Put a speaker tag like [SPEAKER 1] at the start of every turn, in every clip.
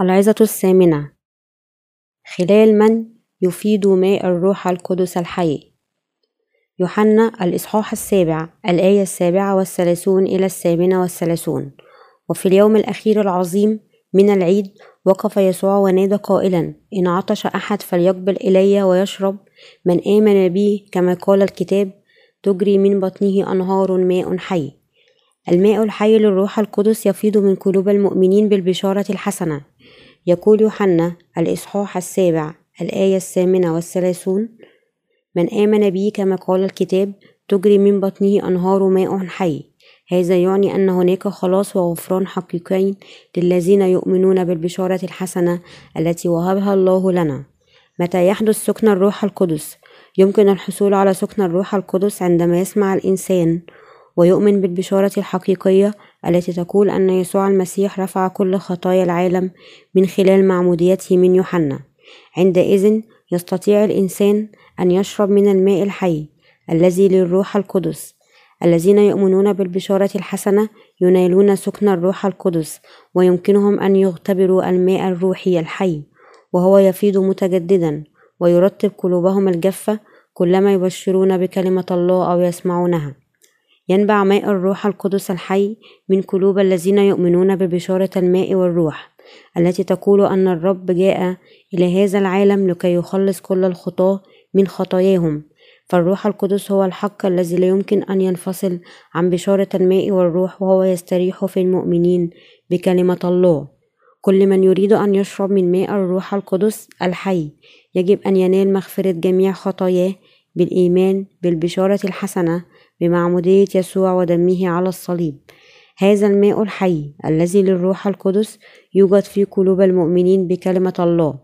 [SPEAKER 1] العظة الثامنة. خلال من يفيد ماء الروح القدس الحي. يوحنا الإصحاح السابع الآية السابعة والثلاثون إلى الثامنة والثلاثون. وفي اليوم الأخير العظيم من العيد وقف يسوع ونادى قائلا إن عطش أحد فليقبل إلي ويشرب. من آمن بي كما قال الكتاب تجري من بطنه أنهار ماء حي. الماء الحي للروح القدس يفيض من قلوب المؤمنين بالبشارة الحسنة. يقول يوحنا الإصحاح السابع الآية الثامنة والثلاثون من آمن بي كما قال الكتاب تجري من بطنه أنهار ماء حي. هذا يعني أن هناك خلاص وغفران حقيقيين للذين يؤمنون بالبشارة الحسنة التي وهبها الله لنا. متى يحدث سكن الروح القدس؟ يمكن الحصول على سكن الروح القدس عندما يسمع الإنسان ويؤمن بالبشارة الحقيقية التي تقول أن يسوع المسيح رفع كل خطايا العالم من خلال معموديته من يوحنا. عندئذ يستطيع الإنسان أن يشرب من الماء الحي الذي للروح القدس. الذين يؤمنون بالبشارة الحسنة ينالون سكن الروح القدس ويمكنهم أن يختبروا الماء الروحي الحي وهو يفيض متجددا ويرطب قلوبهم الجافة كلما يبشرون بكلمة الله أو يسمعونها. ينبع ماء الروح القدس الحي من قلوب الذين يؤمنون ببشارة الماء والروح التي تقول أن الرب جاء إلى هذا العالم لكي يخلص كل الخطاة من خطاياهم. فالروح القدس هو الحق الذي لا يمكن أن ينفصل عن بشارة الماء والروح وهو يستريح في المؤمنين بكلمة الله. كل من يريد أن يشرب من ماء الروح القدس الحي يجب أن ينال مغفرة جميع خطاياه بالإيمان بالبشارة الحسنة بمعمودية يسوع ودمه على الصليب. هذا الماء الحي الذي للروح القدس يوجد في قلوب المؤمنين بكلمة الله.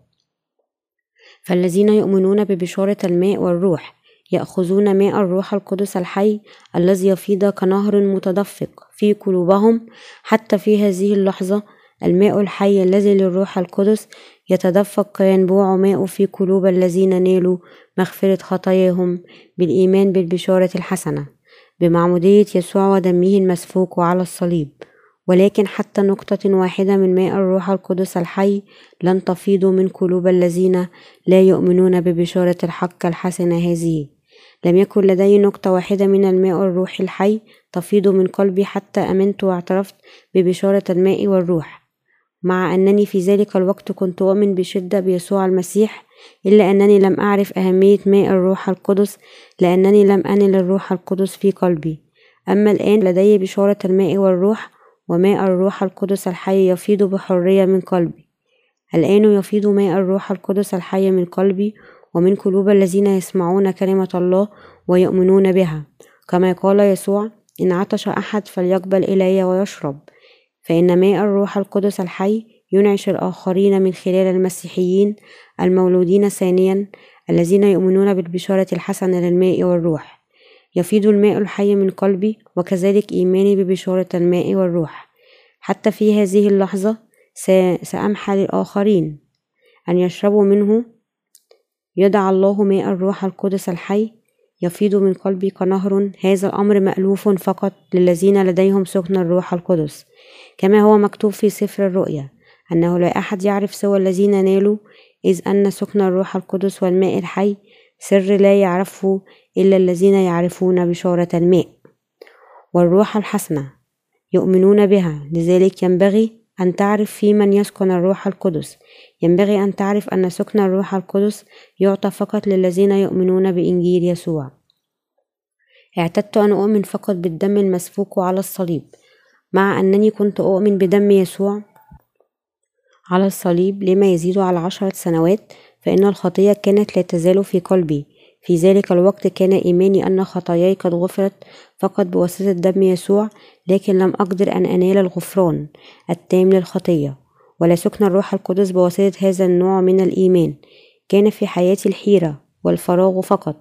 [SPEAKER 1] فالذين يؤمنون ببشارة الماء والروح يأخذون ماء الروح القدس الحي الذي يفيض كنهر متدفق في قلوبهم. حتى في هذه اللحظة الماء الحي الذي للروح القدس يتدفق كينبوع ماء في قلوب الذين نالوا مغفرة خطاياهم بالإيمان بالبشارة الحسنة. بمعمودية يسوع ودمه المسفوك على الصليب. ولكن حتى نقطة واحدة من ماء الروح القدس الحي لن تفيض من قلوب الذين لا يؤمنون ببشارة الحق الحسنة هذه. لم يكن لدي نقطة واحدة من الماء الروحي الحي تفيض من قلبي حتى أمنت واعترفت ببشارة الماء والروح. مع أنني في ذلك الوقت كنت أؤمن بشدة بيسوع المسيح إلا أنني لم أعرف أهمية ماء الروح القدس لأنني لم أنل الروح القدس في قلبي. أما الآن لدي بشارة الماء والروح وماء الروح القدس الحي يفيض بحرية من قلبي. الآن يفيض ماء الروح القدس الحي من قلبي ومن قلوب الذين يسمعون كلمة الله ويؤمنون بها. كما قال يسوع إن عطش أحد فليقبل إلي ويشرب. فإن ماء الروح القدس الحي ينعش الآخرين من خلال المسيحيين المولودين ثانيا الذين يؤمنون بالبشارة الحسنة للماء والروح. يفيض الماء الحي من قلبي وكذلك إيماني ببشارة الماء والروح. حتى في هذه اللحظة سأمحى للآخرين أن يشربوا منه. يدع الله ماء الروح القدس الحي. يفيض من قلبي كنهر هذا الأمر مألوف فقط للذين لديهم سكن الروح القدس كما هو مكتوب في سفر الرؤيا. أنه لا أحد يعرف سوى الذين نالوا إذ أن سكن الروح القدس والماء الحي سر لا يعرفه إلا الذين يعرفون بشارة الماء والروح الحسنة يؤمنون بها. لذلك ينبغي أن تعرف في من يسكن الروح القدس. ينبغي أن تعرف أن سكن الروح القدس يعطى فقط للذين يؤمنون بإنجيل يسوع. اعتدت أن أؤمن فقط بالدم المسفوك على الصليب مع أنني كنت أؤمن بدم يسوع على الصليب لما يزيد على عشرة سنوات فإن الخطية كانت لا تزال في قلبي. في ذلك الوقت كان إيماني أن خطاياي قد غفرت فقط بواسطة دم يسوع لكن لم أقدر أن أنال الغفران التام للخطية. ولا سكن الروح القدس بواسطة هذا النوع من الإيمان. كان في حياتي الحيرة والفراغ فقط.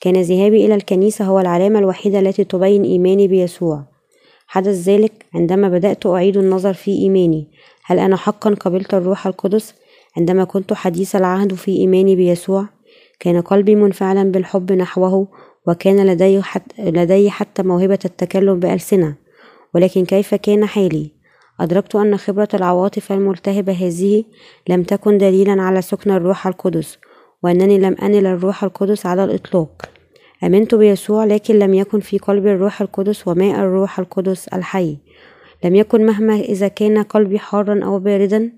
[SPEAKER 1] كان ذهابي إلى الكنيسة هو العلامة الوحيدة التي تبين إيماني بيسوع. حدث ذلك عندما بدأت أعيد النظر في إيماني. هل أنا حقا قبلت الروح القدس عندما كنت حديث العهد في إيماني بيسوع؟ كان قلبي منفعلا بالحب نحوه وكان لدي حتى, لدي حتى موهبة التكلم بألسنة. ولكن كيف كان حالي؟ أدركت أن خبرة العواطف الملتهبة هذه لم تكن دليلا على سكن الروح القدس وأنني لم أنل الروح القدس على الإطلاق. آمنت بيسوع لكن لم يكن في قلبي الروح القدس وماء الروح القدس الحي لم يكن مهما إذا كان قلبي حارا أو باردا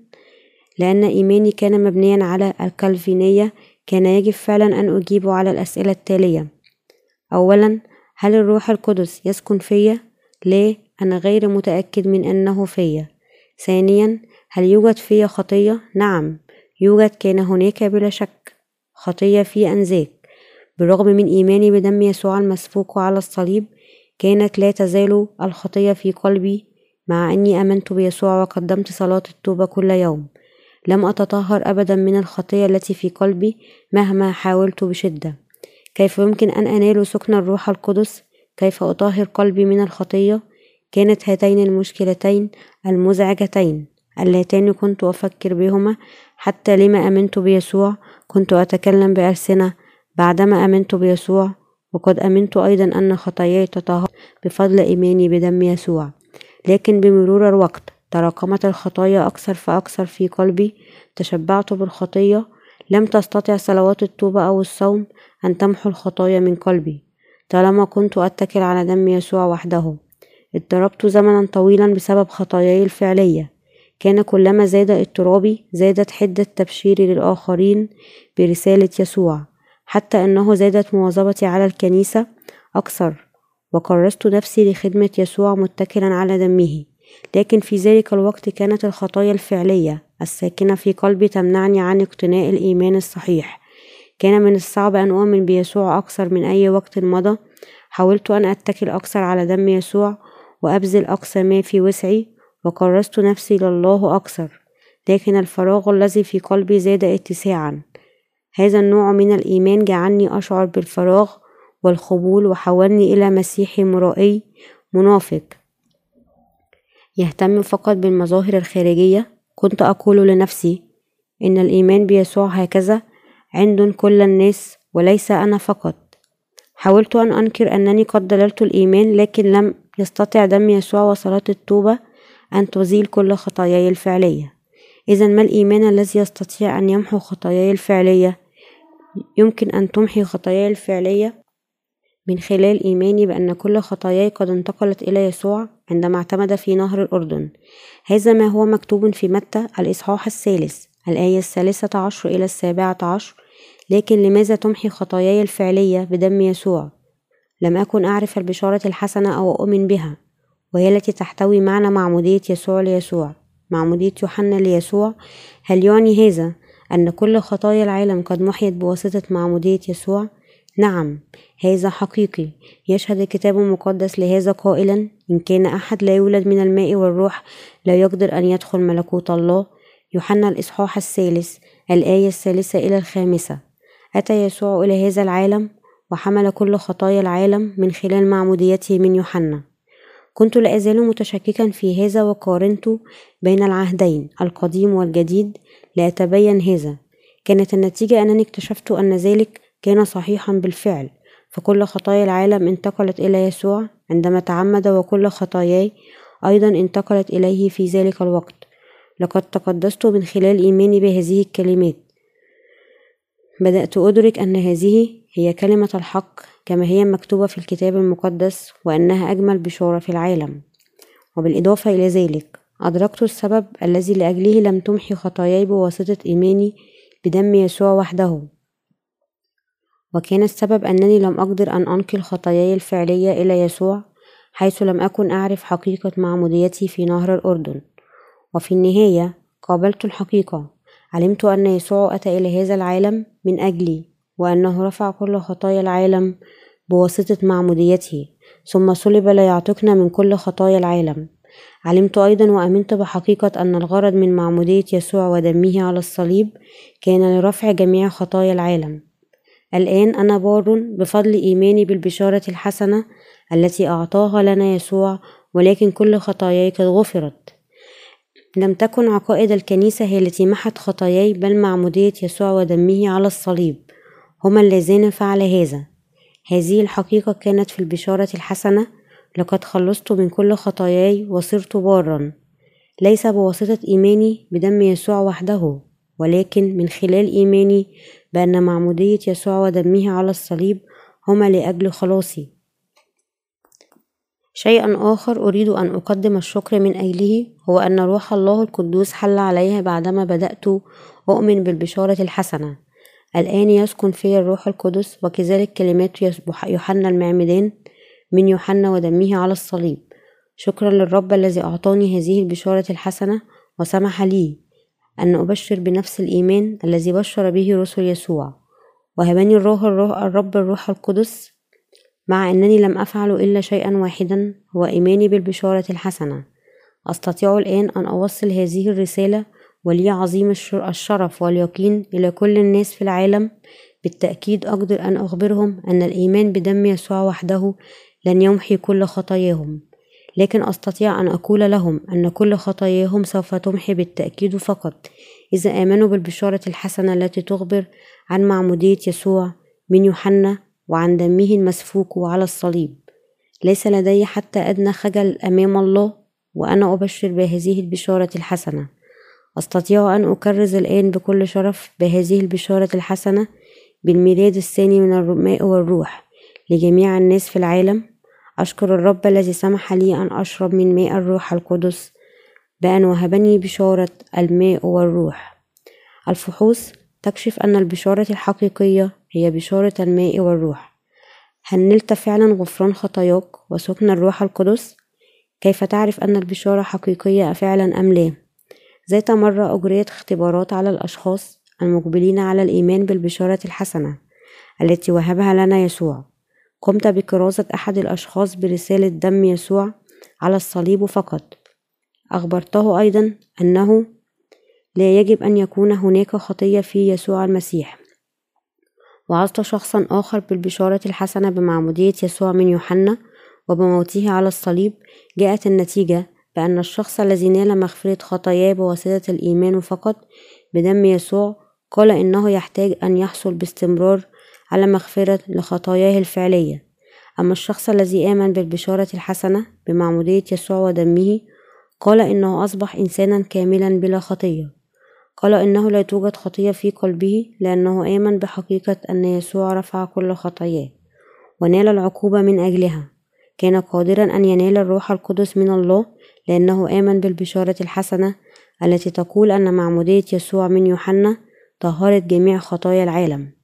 [SPEAKER 1] لأن إيماني كان مبنيا على الكالفينية كان يجب فعلا أن أجيب على الأسئلة التالية أولا هل الروح القدس يسكن فيا؟ لا أنا غير متأكد من أنه فيا ثانيا هل يوجد فيا خطية؟ نعم يوجد كان هناك بلا شك خطية في أنذاك بالرغم من إيماني بدم يسوع المسفوك على الصليب كانت لا تزال الخطية في قلبي مع أني آمنت بيسوع وقدمت صلاة التوبة كل يوم. لم أتطهر أبدا من الخطية التي في قلبي مهما حاولت بشدة. كيف يمكن أن أنال سكن الروح القدس؟ كيف أطهر قلبي من الخطية؟ كانت هاتين المشكلتين المزعجتين اللتان كنت أفكر بهما حتى لما آمنت بيسوع كنت أتكلم بألسنة بعدما آمنت بيسوع وقد آمنت أيضا أن خطاياي تطهر بفضل إيماني بدم يسوع. لكن بمرور الوقت تراكمت الخطايا أكثر فأكثر في قلبي تشبعت بالخطية. لم تستطع صلوات التوبة أو الصوم أن تمحو الخطايا من قلبي. طالما كنت أتكل على دم يسوع وحده اضطربت زمنا طويلا بسبب خطاياي الفعلية. كان كلما زاد اضطرابي زادت حدة تبشيري للآخرين برسالة يسوع. حتى أنه زادت مواظبتي على الكنيسة أكثر وكرست نفسي لخدمة يسوع متكلا على دمه. لكن في ذلك الوقت كانت الخطايا الفعلية الساكنة في قلبي تمنعني عن اقتناء الإيمان الصحيح. كان من الصعب أن أؤمن بيسوع أكثر من أي وقت مضى. حاولت أن أتكل أكثر على دم يسوع وأبذل أقصى ما في وسعي وكرست نفسي لله أكثر. لكن الفراغ الذي في قلبي زاد اتساعا. هذا النوع من الإيمان جعلني أشعر بالفراغ والخبول وحولني إلى مسيحي مرائي منافق. يهتم فقط بالمظاهر الخارجية. كنت أقول لنفسي إن الإيمان بيسوع هكذا عند كل الناس وليس أنا فقط حاولت أن أنكر أنني قد دللت الإيمان لكن لم يستطع دم يسوع وصلاة التوبة أن تزيل كل خطاياي الفعلية. إذا ما الإيمان الذي يستطيع أن يمحو خطاياي الفعلية؟ يمكن أن تمحي خطاياي الفعلية من خلال إيماني بأن كل خطاياي قد انتقلت إلى يسوع عندما اعتمد في نهر الأردن. هذا ما هو مكتوب في متى؟ الإصحاح الثالث الآية الثالثة عشر إلى السابعة عشر. لكن لماذا تمحي خطاياي الفعلية بدم يسوع؟ لم أكن أعرف البشارة الحسنة أو أؤمن بها وهي التي تحتوي معنى معمودية يسوع ليسوع. معمودية يوحنا ليسوع. هل يعني هذا؟ أن كل خطايا العالم قد محيت بواسطة معمودية يسوع؟ نعم هذا حقيقي. يشهد الكتاب المقدس لهذا قائلا إن كان أحد لا يولد من الماء والروح لا يقدر أن يدخل ملكوت الله. يوحنا الإصحاح الثالث الآية الثالثة إلى الخامسة. أتى يسوع إلى هذا العالم وحمل كل خطايا العالم من خلال معموديته من يوحنا. كنت لا أزال متشككا في هذا وقارنت بين العهدين القديم والجديد. لأتبين هذا. كانت النتيجة أنني اكتشفت أن ذلك كان صحيحا بالفعل. فكل خطايا العالم انتقلت إلى يسوع عندما تعمد وكل خطاياي أيضا انتقلت إليه في ذلك الوقت. لقد تقدست من خلال إيماني بهذه الكلمات. بدأت أدرك أن هذه هي كلمة الحق كما هي مكتوبة في الكتاب المقدس وأنها أجمل بشارة في العالم. وبالإضافة إلى ذلك أدركت السبب الذي لأجله لم تمحي خطاياي بواسطة إيماني بدم يسوع وحده. وكان السبب أنني لم أقدر أن أنقل خطاياي الفعلية إلى يسوع حيث لم أكن أعرف حقيقة معموديتي في نهر الأردن. وفي النهاية قابلت الحقيقة. علمت أن يسوع أتى إلى هذا العالم من أجلي وأنه رفع كل خطايا العالم بواسطة معموديته ثم صلب ليعتقنا من كل خطايا العالم. علمت أيضا وأمنت بحقيقة أن الغرض من معمودية يسوع ودمه على الصليب كان لرفع جميع خطايا العالم. الآن أنا بار بفضل إيماني بالبشارة الحسنة التي أعطاها لنا يسوع ولكن كل خطاياي قد غفرت. لم تكن عقائد الكنيسة هي التي محت خطاياي بل معمودية يسوع ودمه على الصليب. هما اللذان فعل هذا. هذه الحقيقة كانت في البشارة الحسنة لقد خلصت من كل خطاياي وصرت بارا. ليس بواسطة إيماني بدم يسوع وحده ولكن من خلال إيماني بأن معمودية يسوع ودمه على الصليب هما لأجل خلاصي. شيئا آخر أريد أن أقدم الشكر من أجله هو أن روح الله القدوس حل عليها بعدما بدأت أؤمن بالبشارة الحسنة. الآن يسكن في الروح القدس وكذلك كلمات يوحنا المعمدان من يوحنا ودمه على الصليب. شكرا للرب الذي أعطاني هذه البشارة الحسنة وسمح لي أن أبشر بنفس الإيمان الذي بشر به رسل يسوع. وهبني الروح الرب الروح القدس مع أنني لم أفعل إلا شيئا واحدا هو إيماني بالبشارة الحسنة. أستطيع الآن أن أوصل هذه الرسالة ولي عظيم الشرف واليقين إلى كل الناس في العالم. بالتأكيد أقدر أن أخبرهم أن الإيمان بدم يسوع وحده لن يمحي كل خطاياهم. لكن أستطيع أن أقول لهم أن كل خطاياهم سوف تمحي بالتأكيد فقط. إذا آمنوا بالبشارة الحسنة التي تخبر عن معمودية يسوع من يوحنا وعن دمه المسفوك على الصليب. ليس لدي حتى أدنى خجل أمام الله وأنا أبشر بهذه البشارة الحسنة. أستطيع أن أكرز الآن بكل شرف بهذه البشارة الحسنة بالميلاد الثاني من الماء والروح لجميع الناس في العالم. أشكر الرب الذي سمح لي أن أشرب من ماء الروح القدس بأن وهبني بشارة الماء والروح الفحوص تكشف أن البشارة الحقيقية هي بشارة الماء والروح هل نلت فعلا غفران خطاياك وسكن الروح القدس؟ كيف تعرف أن البشارة حقيقية فعلا أم لا؟ ذات مرة أجريت اختبارات على الأشخاص المقبلين على الإيمان بالبشارة الحسنة التي وهبها لنا يسوع قمت بكراسة أحد الأشخاص برسالة دم يسوع على الصليب فقط. أخبرته أيضا أنه لا يجب أن يكون هناك خطية في يسوع المسيح. وعظت شخصا آخر بالبشارة الحسنة بمعمودية يسوع من يوحنا وبموته على الصليب جاءت النتيجة بأن الشخص الذي نال مغفرة خطاياه بواسطة الإيمان فقط بدم يسوع قال إنه يحتاج أن يحصل باستمرار على مغفرة لخطاياه الفعلية. أما الشخص الذي آمن بالبشارة الحسنة بمعمودية يسوع ودمه قال إنه أصبح إنسانا كاملا بلا خطية. قال إنه لا توجد خطية في قلبه لأنه آمن بحقيقة أن يسوع رفع كل خطاياه ونال العقوبة من أجلها. كان قادرا أن ينال الروح القدس من الله لأنه آمن بالبشارة الحسنة التي تقول أن معمودية يسوع من يوحنا طهرت جميع خطايا العالم.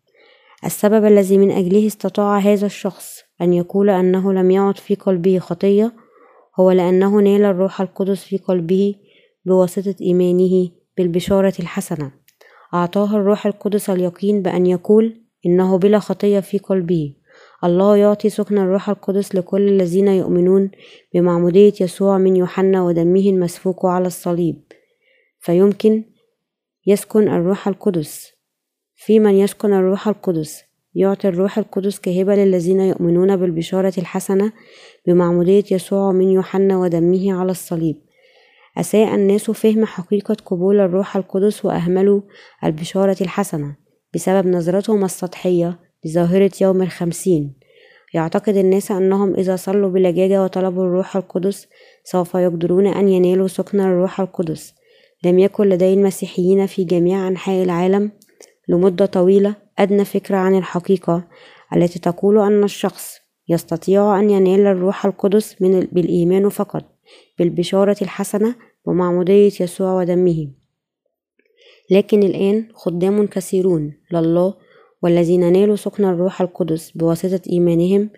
[SPEAKER 1] السبب الذي من أجله استطاع هذا الشخص أن يقول أنه لم يعد في قلبه خطية هو لأنه نال الروح القدس في قلبه بواسطة إيمانه بالبشارة الحسنة. أعطاه الروح القدس اليقين بأن يقول إنه بلا خطية في قلبه. الله يعطي سكن الروح القدس لكل الذين يؤمنون بمعمودية يسوع من يوحنا ودمه المسفوك على الصليب. فيمكن يسكن الروح القدس. في من يسكن الروح القدس يعطي الروح القدس كهبة للذين يؤمنون بالبشارة الحسنة بمعمودية يسوع من يوحنا ودمه على الصليب. أساء الناس فهم حقيقة قبول الروح القدس وأهملوا البشارة الحسنة بسبب نظرتهم السطحية لظاهرة يوم الخمسين. يعتقد الناس أنهم إذا صلوا بلجاجة وطلبوا الروح القدس سوف يقدرون أن ينالوا سكن الروح القدس. لم يكن لدي المسيحيين في جميع أنحاء العالم لمدة طويلة أدنى فكرة عن الحقيقة التي تقول أن الشخص يستطيع أن ينال الروح القدس من بالإيمان فقط بالبشارة الحسنة ومعمودية يسوع ودمه. لكن الآن خدام كثيرون لله والذين نالوا سكن الروح القدس بواسطة إيمانهم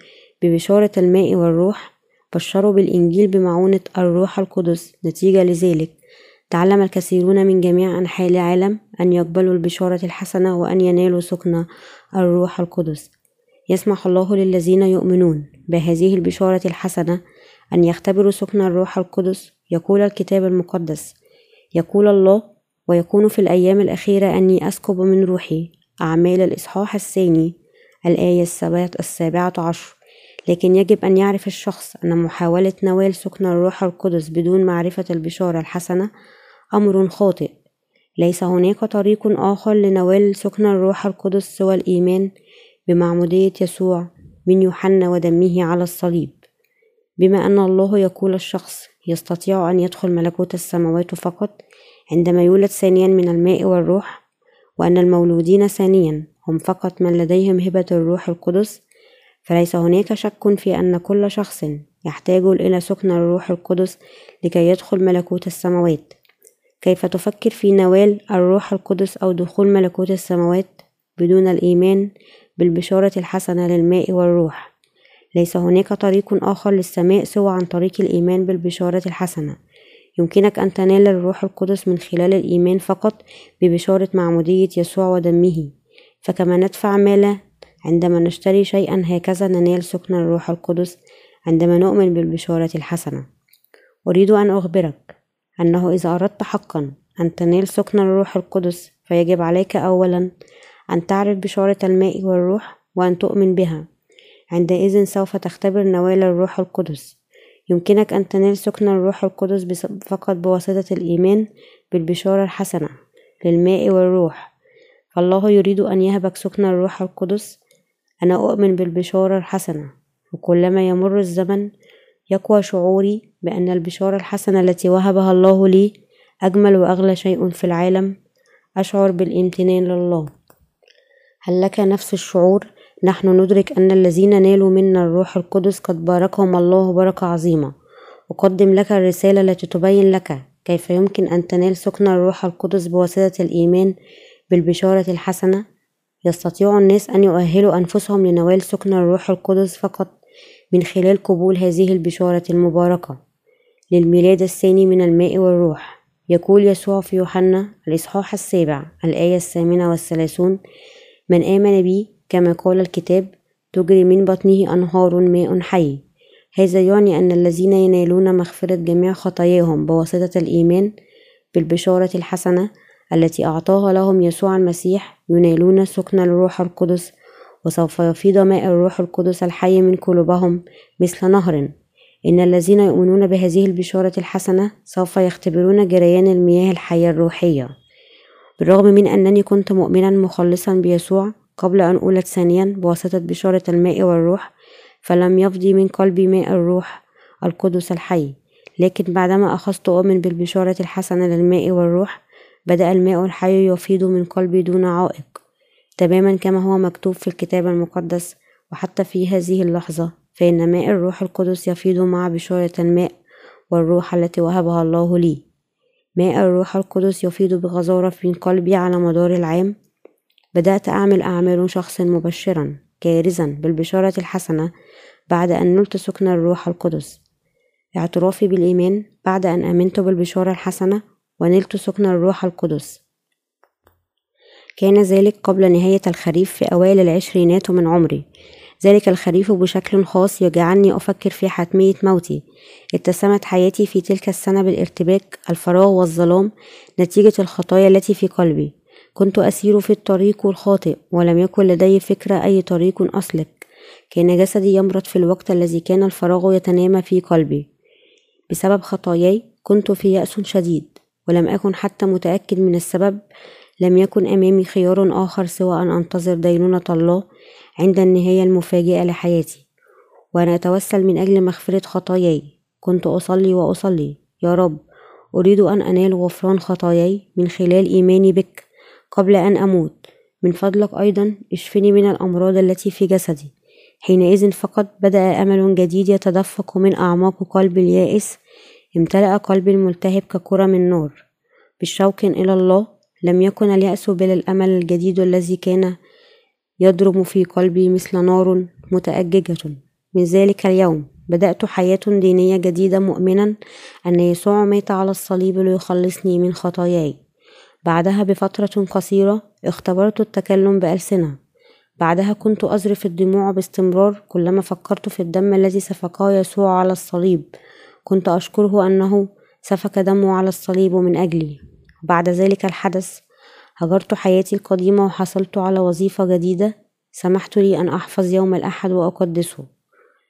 [SPEAKER 1] ببشارة الماء والروح بشروا بالإنجيل بمعونة الروح القدس نتيجة لذلك. تعلم الكثيرون من جميع أنحاء العالم أن يقبلوا البشارة الحسنة وأن ينالوا سكن الروح القدس. يسمح الله للذين يؤمنون بهذه البشارة الحسنة أن يختبروا سكن الروح القدس. يقول الكتاب المقدس يقول الله ويكون في الأيام الأخيرة أني أسكب من روحي. أعمال الإصحاح الثاني الآية السابعة عشر. لكن يجب أن يعرف الشخص أن محاولة نوال سكن الروح القدس بدون معرفة البشارة الحسنة أمر خاطئ. ليس هناك طريق آخر لنوال سكن الروح القدس سوى الإيمان بمعمودية يسوع من يوحنا ودمه على الصليب. بما أن الله يقول الشخص يستطيع أن يدخل ملكوت السماوات فقط عندما يولد ثانيا من الماء والروح وأن المولودين ثانيا هم فقط من لديهم هبة الروح القدس فليس هناك شك في أن كل شخص يحتاج إلى سكن الروح القدس لكي يدخل ملكوت السماوات. كيف تفكر في نوال الروح القدس أو دخول ملكوت السماوات بدون الإيمان بالبشارة الحسنة للماء والروح؟ ليس هناك طريق آخر للسماء سوى عن طريق الإيمان بالبشارة الحسنة. يمكنك أن تنال الروح القدس من خلال الإيمان فقط ببشارة معمودية يسوع ودمه. فكما ندفع مالا عندما نشتري شيئا هكذا ننال سكن الروح القدس عندما نؤمن بالبشارة الحسنة. أريد أن أخبرك أنه إذا أردت حقا أن تنال سكن الروح القدس فيجب عليك أولا أن تعرف بشارة الماء والروح وأن تؤمن بها. عندئذ سوف تختبر نوال الروح القدس. يمكنك أن تنال سكن الروح القدس فقط بواسطة الإيمان بالبشارة الحسنة للماء والروح. فالله يريد أن يهبك سكن الروح القدس. أنا أؤمن بالبشارة الحسنة. وكلما يمر الزمن يقوى شعوري بأن البشارة الحسنة التي وهبها الله لي أجمل وأغلى شيء في العالم. أشعر بالامتنان لله. هل لك نفس الشعور؟ نحن ندرك أن الذين نالوا منا الروح القدس قد باركهم الله بركة عظيمة. أقدم لك الرسالة التي تبين لك كيف يمكن أن تنال سكن الروح القدس بواسطة الإيمان بالبشارة الحسنة. يستطيع الناس أن يؤهلوا أنفسهم لنوال سكن الروح القدس فقط. من خلال قبول هذه البشارة المباركة للميلاد الثاني من الماء والروح يقول يسوع في يوحنا الإصحاح السابع الآية الثامنة والثلاثون من آمن بي كما قال الكتاب تجري من بطنه أنهار ماء حي. هذا يعني أن الذين ينالون مغفرة جميع خطاياهم بواسطة الإيمان بالبشارة الحسنة التي أعطاها لهم يسوع المسيح ينالون سكن الروح القدس وسوف يفيض ماء الروح القدس الحي من قلوبهم مثل نهر. إن الذين يؤمنون بهذه البشارة الحسنة سوف يختبرون جريان المياه الحية الروحية. بالرغم من أنني كنت مؤمنا مخلصا بيسوع قبل أن أولد ثانيا بواسطة بشارة الماء والروح فلم يفضي من قلبي ماء الروح القدس الحي. لكن بعدما أخذت أؤمن بالبشارة الحسنة للماء والروح بدأ الماء الحي يفيض من قلبي دون عائق. تماما كما هو مكتوب في الكتاب المقدس وحتى في هذه اللحظة فإن ماء الروح القدس يفيض مع بشارة الماء والروح التي وهبها الله لي. ماء الروح القدس يفيض بغزارة من قلبي على مدار العام. بدأت أعمل أعمال شخص مبشرا كارزا بالبشارة الحسنة بعد أن نلت سكن الروح القدس. اعترافي بالإيمان بعد أن آمنت بالبشارة الحسنة ونلت سكن الروح القدس. كان ذلك قبل نهاية الخريف في أوائل العشرينات من عمري. ذلك الخريف بشكل خاص يجعلني أفكر في حتمية موتي. اتسمت حياتي في تلك السنة بالارتباك الفراغ والظلام نتيجة الخطايا التي في قلبي. كنت أسير في الطريق الخاطئ ولم يكن لدي فكرة أي طريق أسلك. كان جسدي يمرض في الوقت الذي كان الفراغ يتنامى في قلبي. بسبب خطاياي كنت في يأس شديد ولم أكن حتى متأكد من السبب. لم يكن أمامي خيار آخر سوى أن أنتظر دينونة الله عند النهاية المفاجئة لحياتي وأنا أتوسل من أجل مغفرة خطاياي. كنت أصلي وأصلي. يا رب أريد أن أنال غفران خطاياي من خلال إيماني بك قبل أن أموت. من فضلك أيضا اشفني من الأمراض التي في جسدي. حينئذ فقط بدأ أمل جديد يتدفق من أعماق قلبي اليائس. امتلأ قلبي الملتهب ككرة من نار. بالشوق إلى الله لم يكن اليأس بل الأمل الجديد الذي كان يضرم في قلبي مثل نار متأججة. من ذلك اليوم بدأت حياة دينية جديدة مؤمنا أن يسوع مات على الصليب ليخلصني من خطاياي. بعدها بفترة قصيرة اختبرت التكلم بألسنة. بعدها كنت أزرف الدموع باستمرار كلما فكرت في الدم الذي سفكه يسوع على الصليب. كنت أشكره أنه سفك دمه على الصليب من أجلي. بعد ذلك الحدث هجرت حياتي القديمة وحصلت على وظيفة جديدة. سمحت لي أن أحفظ يوم الأحد وأقدسه.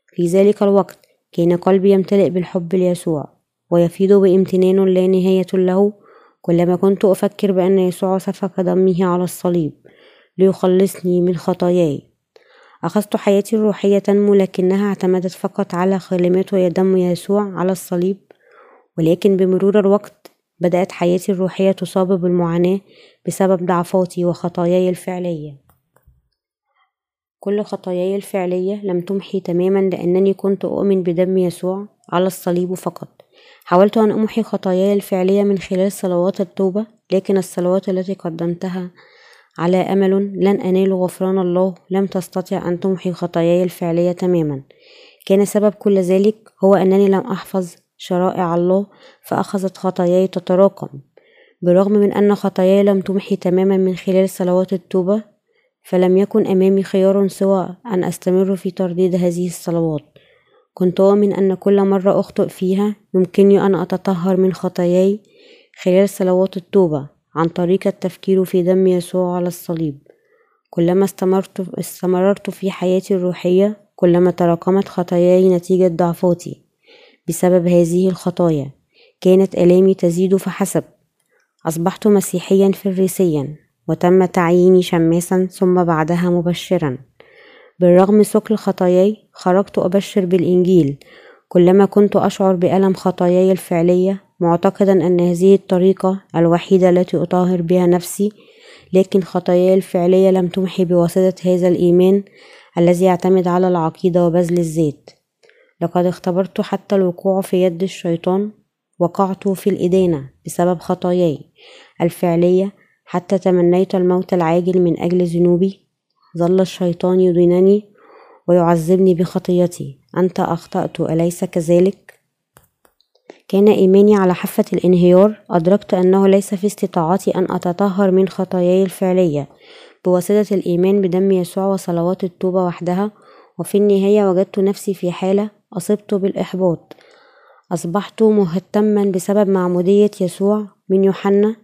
[SPEAKER 1] في ذلك الوقت كان قلبي يمتلئ بالحب ليسوع ويفيض بامتنان لا نهاية له. كلما كنت أفكر بأن يسوع سفك دمه على الصليب ليخلصني من خطاياي. أخذت حياتي الروحية تنمو لكنها اعتمدت فقط على كلمات دم يسوع على الصليب. ولكن بمرور الوقت بدأت حياتي الروحية تصاب بالمعاناة بسبب ضعفاتي وخطاياي الفعلية. كل خطاياي الفعلية لم تمحي تماما لأنني كنت أؤمن بدم يسوع على الصليب فقط. حاولت أن أمحي خطاياي الفعلية من خلال صلوات التوبة لكن الصلوات التي قدمتها على أمل لن أنال غفران الله لم تستطع أن تمحي خطاياي الفعلية تماما. كان سبب كل ذلك هو أنني لم أحفظ شرائع الله فأخذت خطاياي تتراكم. برغم من أن خطاياي لم تمحي تماما من خلال صلوات التوبة فلم يكن أمامي خيار سوى أن أستمر في ترديد هذه الصلوات. كنت أؤمن أن كل مرة أخطئ فيها يمكنني أن أتطهر من خطاياي خلال صلوات التوبة عن طريق التفكير في دم يسوع على الصليب. كلما استمرت, استمررت في حياتي الروحية كلما تراكمت خطاياي نتيجة ضعفاتي. بسبب هذه الخطايا. كانت آلامي تزيد فحسب. أصبحت مسيحيا فريسيا وتم تعييني شماسا ثم بعدها مبشرا. بالرغم ثقل خطاياي خرجت أبشر بالإنجيل. كلما كنت أشعر بألم خطاياي الفعلية معتقدا أن هذه الطريقة الوحيدة التي أطهر بها نفسي لكن خطاياي الفعلية لم تمحي بواسطة هذا الإيمان الذي يعتمد على العقيدة وبذل الذات. لقد اختبرت حتى الوقوع في يد الشيطان وقعت في الإدانة بسبب خطاياي الفعلية حتى تمنيت الموت العاجل من أجل ذنوبي. ظل الشيطان يدينني ويعذبني بخطيتي. أنت أخطأت أليس كذلك؟ كان إيماني على حافة الانهيار. أدركت أنه ليس في استطاعتي أن أتطهر من خطاياي الفعلية. بواسطة الإيمان بدم يسوع وصلوات التوبة وحدها وفي النهاية وجدت نفسي في حالة أصبت بالإحباط. أصبحت مهتما بسبب معمودية يسوع من يوحنا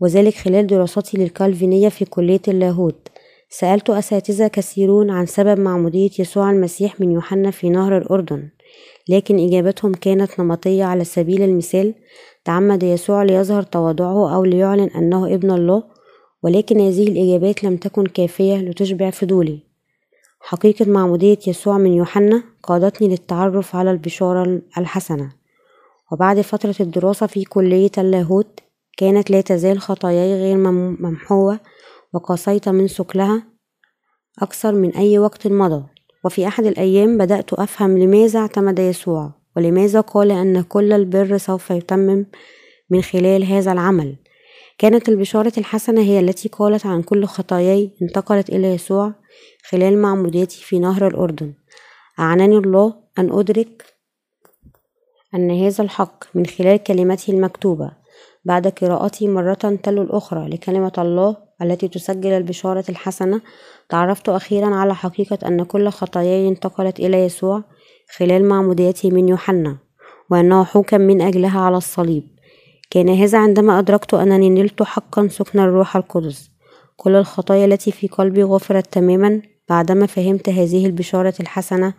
[SPEAKER 1] وذلك خلال دراستي للكالفينية في كلية اللاهوت. سألت أساتذة كثيرون عن سبب معمودية يسوع المسيح من يوحنا في نهر الأردن لكن إجابتهم كانت نمطية على سبيل المثال. تعمد يسوع ليظهر تواضعه أو ليعلن أنه ابن الله ولكن هذه الإجابات لم تكن كافية لتشبع فضولي. حقيقة معمودية يسوع من يوحنا؟ قادتني للتعرف على البشارة الحسنة. وبعد فترة الدراسة في كلية اللاهوت كانت لا تزال خطاياي غير ممحوة وقاسيت من ثقلها أكثر من أي وقت مضى. وفي أحد الأيام بدأت أفهم لماذا اعتمد يسوع ولماذا قال أن كل البر سوف يتمم من خلال هذا العمل. كانت البشارة الحسنة هي التي قالت عن كل خطاياي انتقلت إلى يسوع خلال معموديتي في نهر الأردن. أعناني الله أن أدرك أن هذا الحق من خلال كلمته المكتوبة بعد قراءتي مرة تلو الأخرى لكلمة الله التي تسجل البشارة الحسنة. تعرفت أخيرا على حقيقة أن كل خطاياي انتقلت إلى يسوع خلال معموديته من يوحنا وأنه حكم من أجلها على الصليب. كان هذا عندما أدركت أنني نلت حقا سكن الروح القدس. كل الخطايا التي في قلبي غفرت تماما بعدما فهمت هذه البشارة الحسنة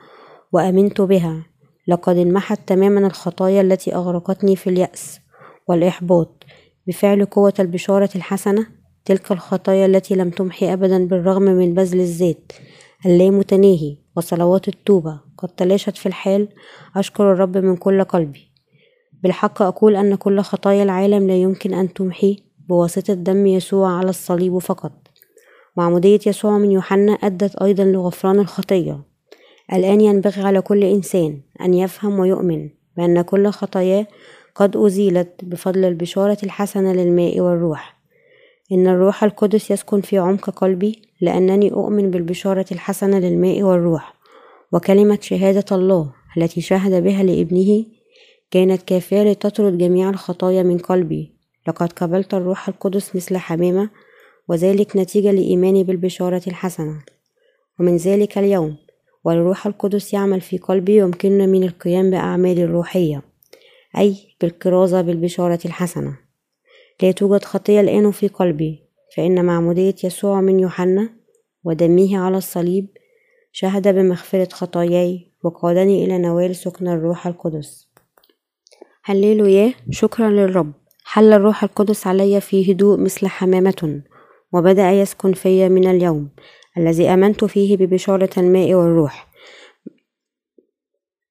[SPEAKER 1] وأمنت بها لقد انمحت تماما الخطايا التي أغرقتني في اليأس والإحباط. بفعل قوة البشارة الحسنة تلك الخطايا التي لم تمحي أبدا بالرغم من بذل الذات اللامتناهي وصلوات التوبة قد تلاشت في الحال أشكر الرب من كل قلبي. بالحق أقول أن كل خطايا العالم لا يمكن أن تمحي بواسطة دم يسوع على الصليب فقط. معمودية يسوع من يوحنا أدت أيضا لغفران الخطية. الآن ينبغي على كل إنسان أن يفهم ويؤمن بأن كل خطاياه قد أزيلت بفضل البشارة الحسنة للماء والروح. إن الروح القدس يسكن في عمق قلبي لأنني أؤمن بالبشارة الحسنة للماء والروح. وكلمة شهادة الله التي شهد بها لابنه كانت كافية لتطرد جميع الخطايا من قلبي. لقد قبلت الروح القدس مثل حمامة وذلك نتيجة لإيماني بالبشارة الحسنة. ومن ذلك اليوم والروح القدس يعمل في قلبي يمكننا من القيام بأعمال الروحية أي بالكرازة بالبشارة الحسنة. لا توجد خطية الآن في قلبي فإن معمودية يسوع من يوحنا ودمه على الصليب شهد بمغفرة خطاياي وقادني إلى نوال سكن الروح القدس. هللويا شكرا للرب. حل الروح القدس علي في هدوء مثل حمامة. وبدأ يسكن في من اليوم الذي آمنت فيه ببشارة الماء والروح.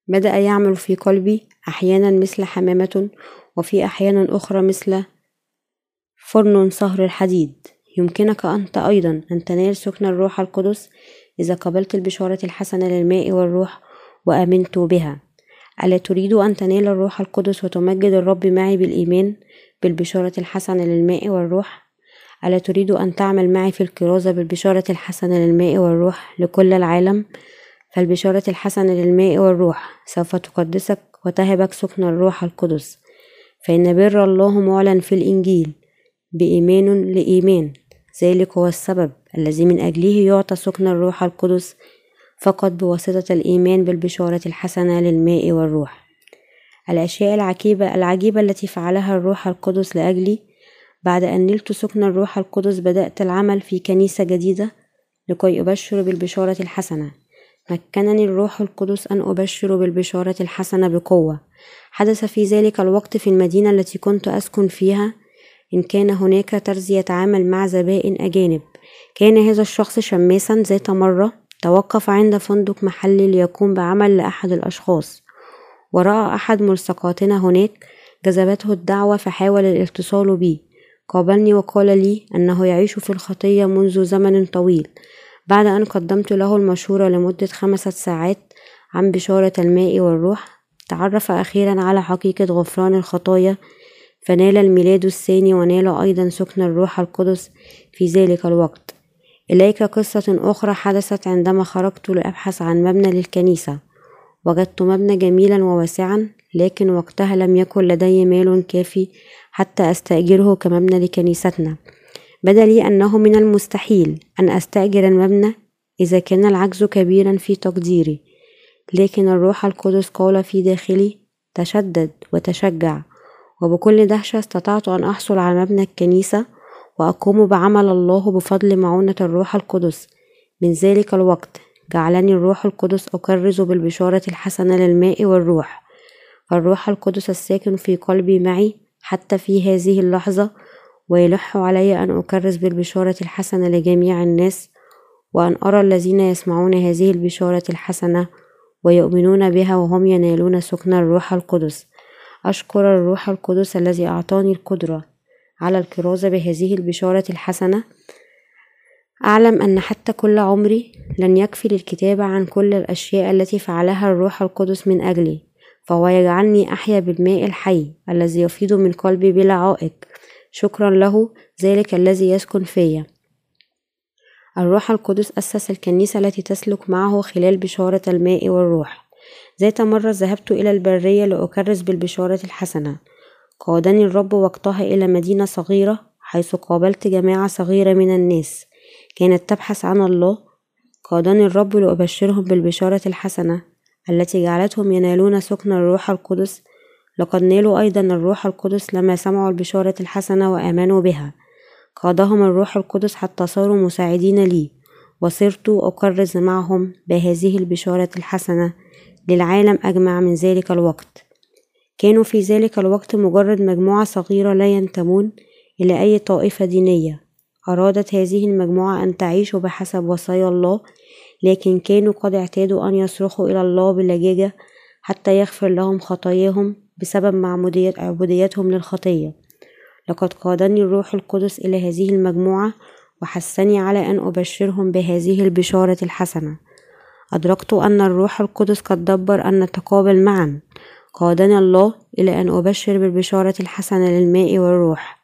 [SPEAKER 1] بدأ يعمل في قلبي أحيانا مثل حمامة وفي أحيان أخرى مثل فرن صهر الحديد. يمكنك أنت أيضا أن تنال سكن الروح القدس إذا قبلت البشارة الحسنة للماء والروح وآمنت بها. ألا تريد أن تنال الروح القدس وتمجد الرب معي بالإيمان بالبشارة الحسنة للماء والروح؟ ألا تريد أن تعمل معي في الكرازة بالبشارة الحسنة للماء والروح؟ لكل العالم فالبشارة الحسنة للماء والروح سوف تقدسك وتهبك سكن الروح القدس فإن بر الله معلن في الإنجيل بإيمان لإيمان ذلك هو السبب الذي من أجله يعطى سكن الروح القدس فقط بواسطة الإيمان بالبشارة الحسنة للماء والروح. الأشياء العجيبة العجيبة التي فعلها الروح القدس لأجلي بعد أن نلت سكن الروح القدس بدأت العمل في كنيسة جديدة لكي أبشر بالبشارة الحسنة. مكنني الروح القدس أن أبشر بالبشارة الحسنة بقوة. حدث في ذلك الوقت في المدينة التي كنت أسكن فيها إن كان هناك ترزي يتعامل مع زبائن أجانب. كان هذا الشخص شماسا ذات مرة توقف عند فندق محلي ليقوم بعمل لأحد الأشخاص. ورأى أحد ملصقاتنا هناك جذبته الدعوة فحاول الاتصال بي. قابلني وقال لي أنه يعيش في الخطية منذ زمن طويل. بعد أن قدمت له المشورة لمدة خمسة ساعات عن بشارة الماء والروح تعرف أخيرا على حقيقة غفران الخطايا فنال الميلاد الثاني ونال أيضا سكن الروح القدس في ذلك الوقت. إليك قصة أخرى حدثت عندما خرجت لأبحث عن مبنى للكنيسة. وجدت مبنى جميلا وواسعا لكن وقتها لم يكن لدي مال كافي حتى أستأجره كمبنى لكنيستنا. بدا لي أنه من المستحيل أن أستأجر المبنى إذا كان العجز كبيرا في تقديري لكن الروح القدس قال في داخلي تشدد وتشجع. وبكل دهشة استطعت أن أحصل على مبنى الكنيسة وأقوم بعمل الله بفضل معونة الروح القدس. من ذلك الوقت جعلني الروح القدس أكرز بالبشارة الحسنة للماء والروح. الروح القدس الساكن في قلبي معي حتى في هذه اللحظة ويلح علي أن أكرز بالبشارة الحسنة لجميع الناس وأن أرى الذين يسمعون هذه البشارة الحسنة ويؤمنون بها وهم ينالون سكن الروح القدس. أشكر الروح القدس الذي أعطاني القدرة على الكرازة بهذه البشارة الحسنة. أعلم أن حتى كل عمري لن يكفي للكتابة عن كل الأشياء التي فعلها الروح القدس من أجلي. فهو يجعلني أحيا بالماء الحي الذي يفيض من قلبي بلا عائق. شكرا له ذلك الذي يسكن فيا. الروح القدس أسس الكنيسة التي تسلك معه خلال بشارة الماء والروح. ذات مرة ذهبت إلى البرية لأكرس بالبشارة الحسنة. قادني الرب وقتها إلى مدينة صغيرة حيث قابلت جماعة صغيرة من الناس. كانت تبحث عن الله. قادني الرب لأبشرهم بالبشارة الحسنة. التي جعلتهم ينالون سكن الروح القدس لقد نالوا أيضا الروح القدس لما سمعوا البشارة الحسنة وآمنوا بها. قادهم الروح القدس حتى صاروا مساعدين لي وصرت أكرز معهم بهذه البشارة الحسنة للعالم أجمع من ذلك الوقت. كانوا في ذلك الوقت مجرد مجموعة صغيرة لا ينتمون إلى أي طائفة دينية. أرادت هذه المجموعة أن تعيش بحسب وصايا الله لكن كانوا قد اعتادوا أن يصرخوا إلى الله بلجاجة حتى يغفر لهم خطاياهم بسبب عبوديتهم للخطية. لقد قادني الروح القدس إلى هذه المجموعة وحثني على أن أبشرهم بهذه البشارة الحسنة. أدركت أن الروح القدس قد دبر أن نتقابل معا. قادني الله إلى أن أبشر بالبشارة الحسنة للماء والروح.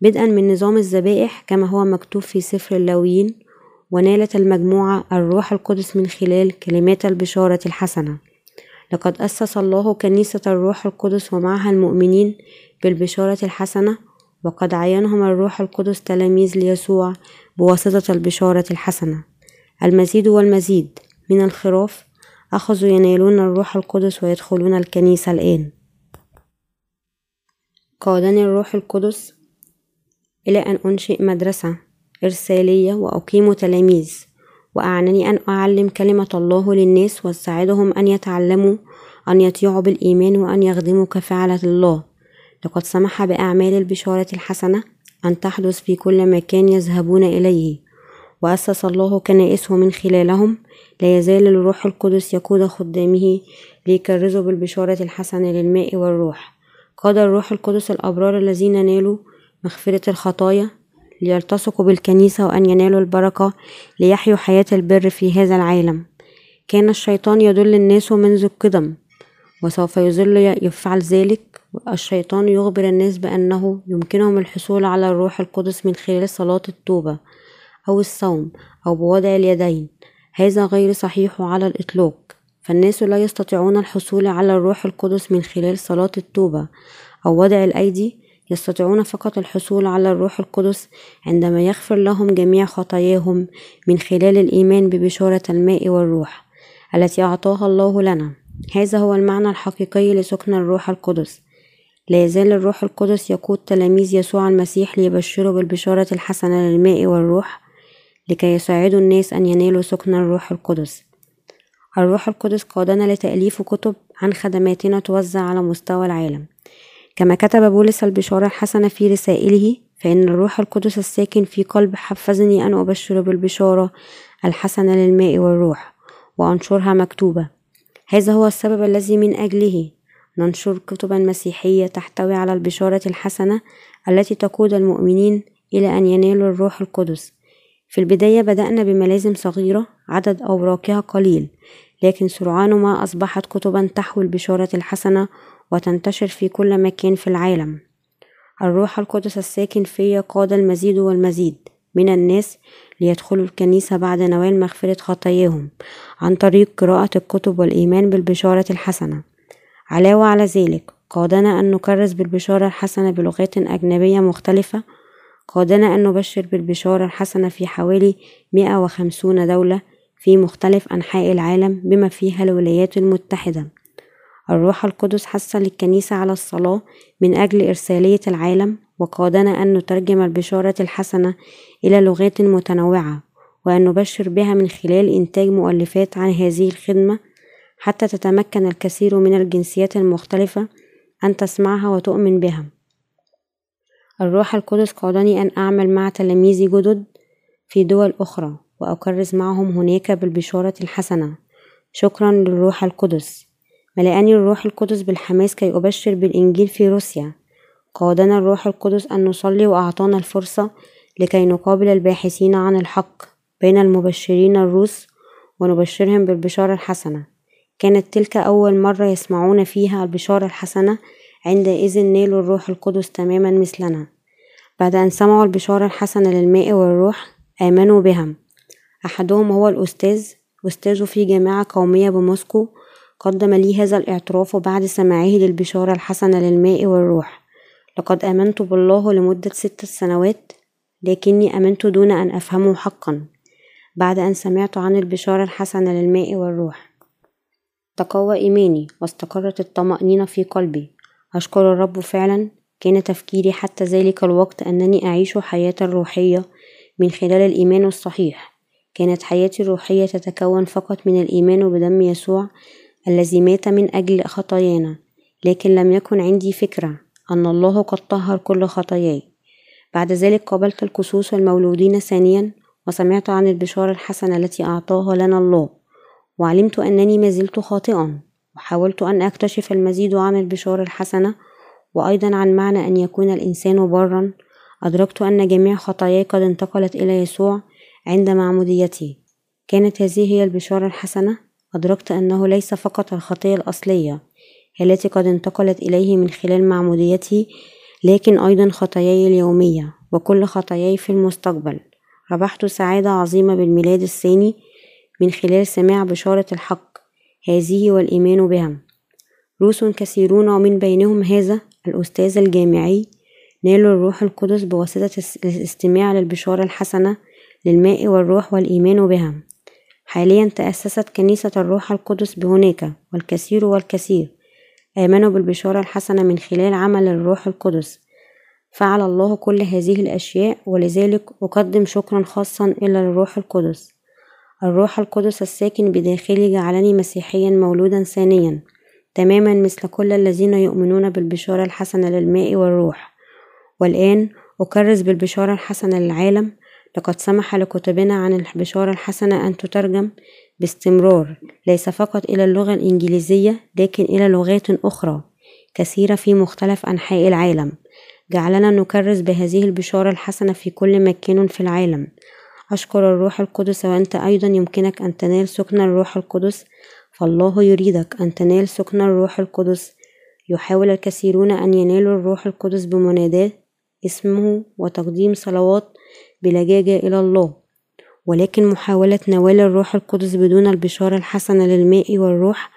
[SPEAKER 1] بدءا من نظام الذبائح كما هو مكتوب في سفر اللاويين ونالت المجموعة الروح القدس من خلال كلمات البشارة الحسنة. لقد أسس الله كنيسة الروح القدس ومعها المؤمنين بالبشارة الحسنة وقد عينهم الروح القدس تلاميذ ليسوع بواسطة البشارة الحسنة. المزيد والمزيد من الخراف أخذوا ينالون الروح القدس ويدخلون الكنيسة الآن. قادني الروح القدس إلى أن أنشئ مدرسة إرسالية وأقيم تلاميذ. وأعنني أن أعلم كلمة الله للناس وأساعدهم أن يتعلموا أن يطيعوا بالإيمان وأن يخدموا كفعلة الله. لقد سمح بأعمال البشارة الحسنة أن تحدث في كل مكان يذهبون إليه. وأسس الله كنائسه من خلالهم. لا يزال الروح القدس يقود خدامه ليكرزوا بالبشارة الحسنة للماء والروح. قاد الروح القدس الأبرار الذين نالوا مغفرة الخطايا ليلتصقوا بالكنيسة وأن ينالوا البركة ليحيوا حياة البر في هذا العالم. كان الشيطان يضل الناس منذ القدم وسوف يظل يفعل ذلك. الشيطان يخبر الناس بأنه يمكنهم الحصول على الروح القدس من خلال صلاة التوبة أو الصوم أو بوضع اليدين. هذا غير صحيح على الإطلاق. فالناس لا يستطيعون الحصول على الروح القدس من خلال صلاة التوبة أو وضع الأيدي يستطيعون فقط الحصول على الروح القدس عندما يغفر لهم جميع خطاياهم من خلال الإيمان ببشارة الماء والروح التي أعطاها الله لنا. هذا هو المعنى الحقيقي لسكن الروح القدس. لا يزال الروح القدس يقود تلاميذ يسوع المسيح ليبشروا بالبشارة الحسنة للماء والروح لكي يساعدوا الناس أن ينالوا سكن الروح القدس. الروح القدس قادنا لتأليف كتب عن خدماتنا توزع على مستوى العالم. كما كتب بولس البشارة الحسنة في رسائله فإن الروح القدس الساكن في قلب حفزني أن أبشر بالبشارة الحسنة للماء والروح وأنشرها مكتوبة. هذا هو السبب الذي من أجله ننشر كتبا مسيحية تحتوي على البشارة الحسنة التي تقود المؤمنين إلى أن ينالوا الروح القدس. في البداية بدأنا بملازم صغيرة عدد أوراقها قليل لكن سرعان ما أصبحت كتبا تحوي البشارة الحسنة وتنتشر في كل مكان في العالم. الروح القدس الساكن في قاد المزيد والمزيد من الناس ليدخلوا الكنيسة بعد نوال مغفرة خطاياهم عن طريق قراءة الكتب والإيمان بالبشارة الحسنة. علاوة على ذلك قادنا أن نكرس بالبشارة الحسنة بلغات أجنبية مختلفة. قادنا أن نبشر بالبشارة الحسنة في حوالي مئة وخمسون دولة في مختلف أنحاء العالم بما فيها الولايات المتحدة. الروح القدس حث للكنيسة على الصلاة من أجل إرسالية العالم وقادنا أن نترجم البشارة الحسنة إلى لغات متنوعة وأن نبشر بها من خلال إنتاج مؤلفات عن هذه الخدمة حتى تتمكن الكثير من الجنسيات المختلفة أن تسمعها وتؤمن بها. الروح القدس قادني أن أعمل مع تلاميذي جدد في دول أخرى وأكرز معهم هناك بالبشارة الحسنة. شكرا للروح القدس. ملأني الروح القدس بالحماس كي أبشر بالإنجيل في روسيا. قادنا الروح القدس أن نصلي وأعطانا الفرصة لكي نقابل الباحثين عن الحق بين المبشرين الروس ونبشرهم بالبشارة الحسنة. كانت تلك أول مرة يسمعون فيها البشارة الحسنة عندئذ نالوا الروح القدس تماما مثلنا. بعد أن سمعوا البشارة الحسنة للماء والروح آمنوا بها أحدهم هو الأستاذ أستاذ في جامعة قومية بموسكو قدم لي هذا الاعتراف بعد سماعه للبشارة الحسنة للماء والروح. لقد آمنت بالله لمدة ستة سنوات لكني آمنت دون أن أفهمه حقا بعد أن سمعت عن البشارة الحسنة للماء والروح. تقوى إيماني واستقرت الطمأنينة في قلبي. أشكر الرب فعلا كان تفكيري حتى ذلك الوقت أنني أعيش حياة روحية من خلال الإيمان الصحيح. كانت حياتي الروحية تتكون فقط من الإيمان بدم يسوع الذي مات من أجل خطايانا لكن لم يكن عندي فكرة أن الله قد طهر كل خطاياي. بعد ذلك قابلت الكسوس المولودين ثانيا وسمعت عن البشارة الحسنة التي أعطاها لنا الله. وعلمت أنني ما زلت خاطئا وحاولت أن أكتشف المزيد عن البشارة الحسنة وأيضا عن معنى أن يكون الإنسان برا أدركت أن جميع خطاياي قد انتقلت إلى يسوع عند معموديتي. كانت هذه هي البشارة الحسنة؟ أدركت أنه ليس فقط الخطية الأصلية التي قد انتقلت إليه من خلال معموديتي لكن أيضا خطاياي اليومية وكل خطاياي في المستقبل. ربحت سعادة عظيمة بالميلاد الثاني من خلال سماع بشارة الحق هذه والإيمان بها. روس كثيرون ومن بينهم هذا الأستاذ الجامعي نالوا الروح القدس بواسطة الاستماع للبشارة الحسنة للماء والروح والإيمان بها. حاليا تأسست كنيسة الروح القدس بهناك والكثير والكثير آمنوا بالبشارة الحسنة من خلال عمل الروح القدس. فعل الله كل هذه الأشياء ولذلك أقدم شكرا خاصا إلى الروح القدس. الروح القدس الساكن بداخلي جعلني مسيحيا مولودا ثانيا تماما مثل كل الذين يؤمنون بالبشارة الحسنة للماء والروح. والآن أكرز بالبشارة الحسنة للعالم لقد سمح لكتبنا عن البشارة الحسنة أن تترجم باستمرار ليس فقط إلى اللغة الإنجليزية لكن إلى لغات أخرى كثيرة في مختلف أنحاء العالم. جعلنا نكرس بهذه البشارة الحسنة في كل مكان في العالم. أشكر الروح القدس وأنت أيضا يمكنك أن تنال سكن الروح القدس. فالله يريدك أن تنال سكن الروح القدس. يحاول الكثيرون أن ينالوا الروح القدس بمناداة اسمه وتقديم صلوات بلجاجة إلى الله ولكن محاولة نوال الروح القدس بدون البشارة الحسنة للماء والروح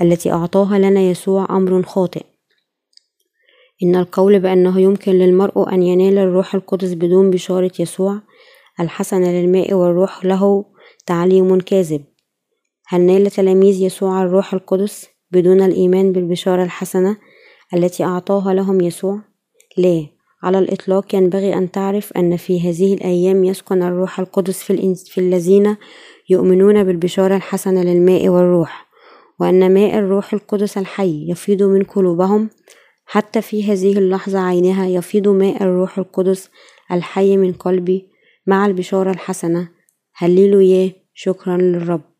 [SPEAKER 1] التي أعطاها لنا يسوع أمر خاطئ. إن القول بأنه يمكن للمرء أن ينال الروح القدس بدون بشارة يسوع الحسنة للماء والروح له تعليم كاذب. هل نال تلاميذ يسوع الروح القدس بدون الإيمان بالبشارة الحسنة التي أعطاها لهم يسوع؟ لا. على الإطلاق ينبغي أن تعرف أن في هذه الأيام يسكن الروح القدس في, في الذين يؤمنون بالبشارة الحسنة للماء والروح وأن ماء الروح القدس الحي يفيض من قلوبهم. حتى في هذه اللحظة عينها يفيض ماء الروح القدس الحي من قلبي مع البشارة الحسنة. هللوا ياه شكرا للرب.